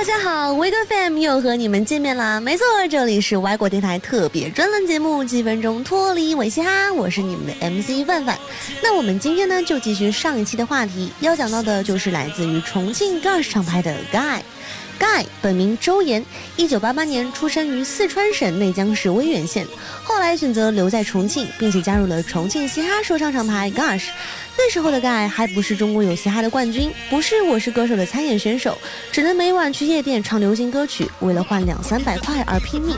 大家好，维哥 FM 又和你们见面啦！没错，这里是外国电台特别专栏节目《几分钟脱离维西哈》，我是你们的 MC 范范。那我们今天呢，就继续上一期的话题，要讲到的就是来自于重庆 Gush 厂牌的 Guy。Guy 本名周岩，一九八八年出生于四川省内江市威远县，后来选择留在重庆，并且加入了重庆嘻哈说唱厂牌 Gush。那时候的 Guy 还不是中国有嘻哈的冠军，不是我是歌手的参演选手，只能每晚去夜店唱流行歌曲，为了换两三百块而拼命。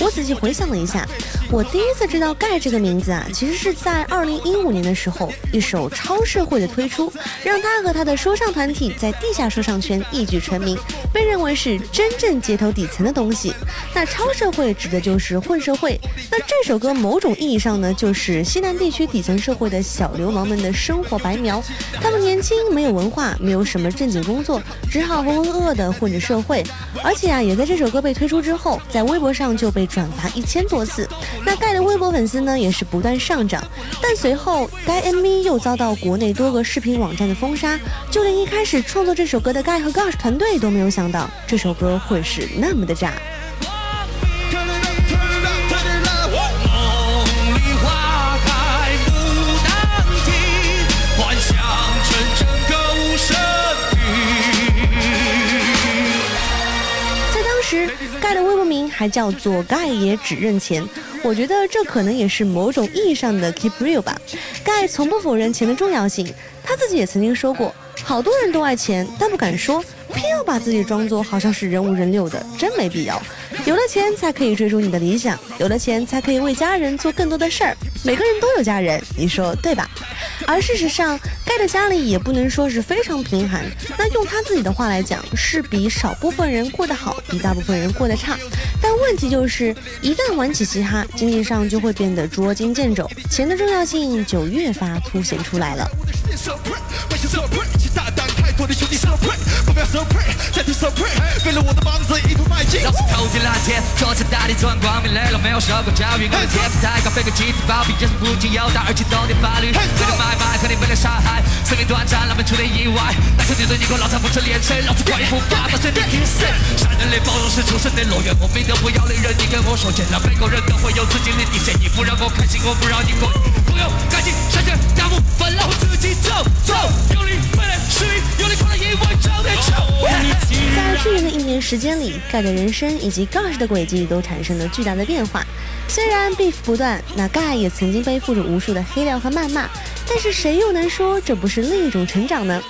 我仔细回想了一下，我第一次知道 Guy 这个名字啊，其实是在二零一五年的时候，一首《超社会》的推出，让他和他的说唱团体在地下说唱圈一举成名，被认为为是真正街头底层的东西。那超社会指的就是混社会，那这首歌某种意义上呢，就是西南地区底层社会的小流氓们的生。活白描，他们年轻，没有文化，没有什么正经工作，只好浑浑噩噩的混着社会。而且啊，也在这首歌被推出之后，在微博上就被转发一千多次。那盖的微博粉丝呢，也是不断上涨。但随后，该 MV 又遭到国内多个视频网站的封杀，就连一开始创作这首歌的盖和 Gosh 团队都没有想到这首歌会是那么的炸。在当时，盖的微博名还叫做盖爷只认钱，我觉得这可能也是某种意义上的 keep real 吧。盖从不否认钱的重要性，他自己也曾经说过，好多人都爱钱，但不敢说，偏要把自己装作好像是人五人六的，真没必要。有了钱才可以追逐你的理想，有了钱才可以为家人做更多的事儿。每个人都有家人，你说对吧？而事实上，盖的家里也不能说是非常贫寒。那用他自己的话来讲，是比少部分人过得好，比大部分人过得差。但问题就是，一旦玩起嘻哈，经济上就会变得捉襟见肘，钱的重要性就越发凸显出来了。我的兄弟 so pray，不要 so pray，再听 so pray，为了我的房子一头迈进。老子头顶蓝天，坐在大地穿光明磊落，没有受过教育，我的天赋太高，飞个集体包庇，人生不仅有道，而且懂点法律。为了买卖，和你为了杀害，生命短暂，难免出点意外。但是你对你我老子不是连成，老子管不发，把身体拼死。善人类包容是出生的乐园，我非得不要的人，你跟我说，见了每个人都会有自己的底线，你不让我开心，我不让你过。不用赶紧下决大步分了，我自己走走，有理没理，实力。在去年的一年时间里，盖的人生以及 Gosh 的轨迹都产生了巨大的变化。虽然 beef 不断，那盖也曾经背负着无数的黑料和谩骂，但是谁又能说这不是另一种成长呢？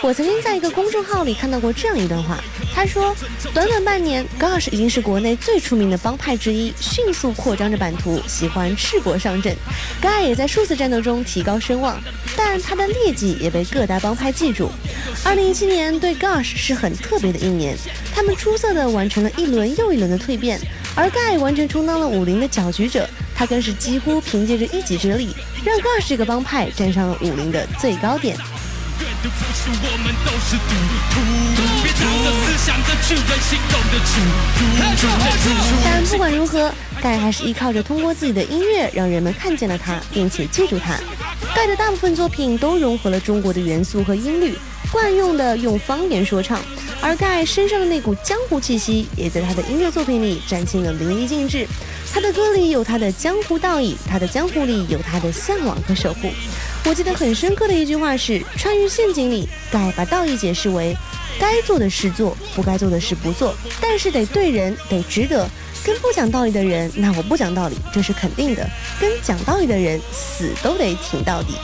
我曾经在一个公众号里看到过这样一段话，他说：短短半年，Gosh 已经是国内最出名的帮派之一，迅速扩张着版图，喜欢赤膊上阵。GAI 也在数次战斗中提高声望，但他的劣迹也被各大帮派记住。二零一七年对 Gosh 是很特别的一年，他们出色的完成了一轮又一轮的蜕变，而 GAI 完全充当了武林的搅局者，他更是几乎凭借着一己之力，让 Gosh 这个帮派站上了武林的最高点。但不管如何，盖还是依靠着通过自己的音乐，让人们看见了他，并且记住他。盖的大部分作品都融合了中国的元素和音律。惯用的用方言说唱，而盖身上的那股江湖气息，也在他的音乐作品里展现了淋漓尽致。他的歌里有他的江湖道义，他的江湖里有他的向往和守护。我记得很深刻的一句话是：穿越陷阱里，该把道义解释为该做的事做，不该做的事不做，但是得对人，得值得。跟不讲道理的人，那我不讲道理，这是肯定的；跟讲道理的人，死都得挺到底。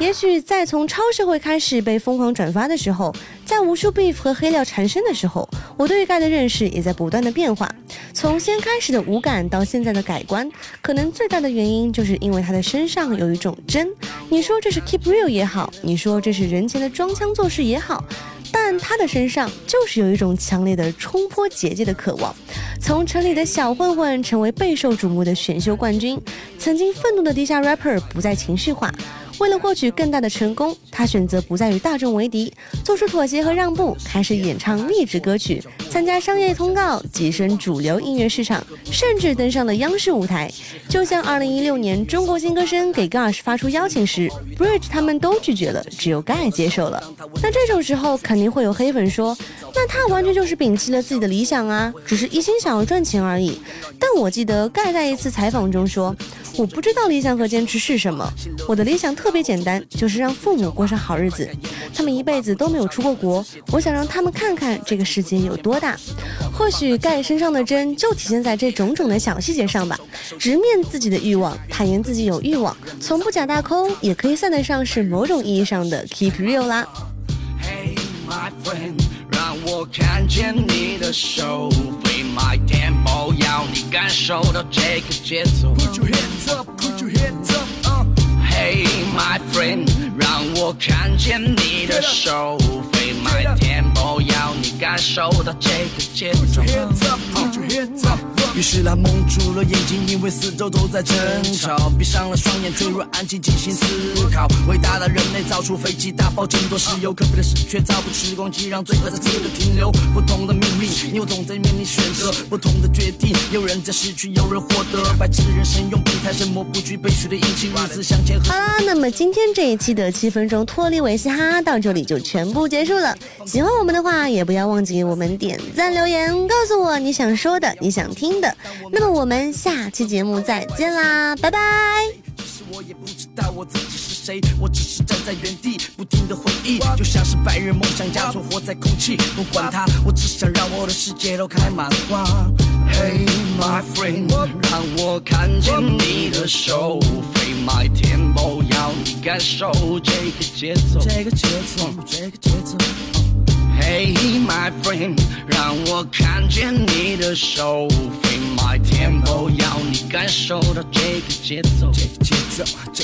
也许在从超社会开始被疯狂转发的时候，在无数 beef 和黑料缠身的时候，我对盖的认识也在不断的变化。从先开始的无感到现在的改观，可能最大的原因就是因为他的身上有一种真。你说这是 keep real 也好，你说这是人前的装腔作势也好，但他的身上就是有一种强烈的冲破结界的渴望。从城里的小混混成为备受瞩目的选秀冠军，曾经愤怒的地下 rapper 不再情绪化。为了获取更大的成功，他选择不再与大众为敌，做出妥协和让步，开始演唱励志歌曲，参加商业通告，跻身主流音乐市场，甚至登上了央视舞台。就像2016年中国新歌声给 Gush 发出邀请时，Bridge 他们都拒绝了，只有 Guy 接受了。那这种时候肯定会有黑粉说，那他完全就是摒弃了自己的理想啊，只是一心想要赚钱而已。但我记得盖在一次采访中说。我不知道理想和坚持是什么。我的理想特别简单，就是让父母过上好日子。他们一辈子都没有出过国，我想让他们看看这个世界有多大。或许盖身上的真就体现在这种种的小细节上吧。直面自己的欲望，坦言自己有欲望，从不假大空，也可以算得上是某种意义上的 keep real 啦。让我看见你的手，Feel my tempo，要你感受到这个节奏。Put your hands up，Put your hands up，Hey my friend，让我看见你的手，Feel my tempo，要你感受到这个节奏。Put your hands up，Put your hands up。于是他蒙住了眼睛，因为四周都在争吵。闭上了双眼，坠入安静，进行思考。伟大的人类造出飞机，大炮，争夺石油，可悲的是却造不出时光机，让罪恶在此刻停留。不同的命运，你我总在面临选择，不同的决定。有人在失去，有人获得。白痴人生用备胎，什么不惧被血的引擎，日子向前。好啦，那么今天这一期的七分钟脱离维系哈到这里就全部结束了。喜欢我们的话，也不要忘记我们点赞留言，告诉我你想说的，你想听。那么我们下期节目再见啦，拜拜。我也不知道我自己是谁，我只是站在原地，不停的回忆，就像是白日梦想家存活在空气。不管它，我只想让我的世界都开满花。Hey my friend，让我看见你的手，Free my tempo，要你感受这个节奏，这个节奏，这个节奏。Hey my friend，让我看见你的手，Feel my tempo，要你感受到这个节奏，节奏，这个节奏。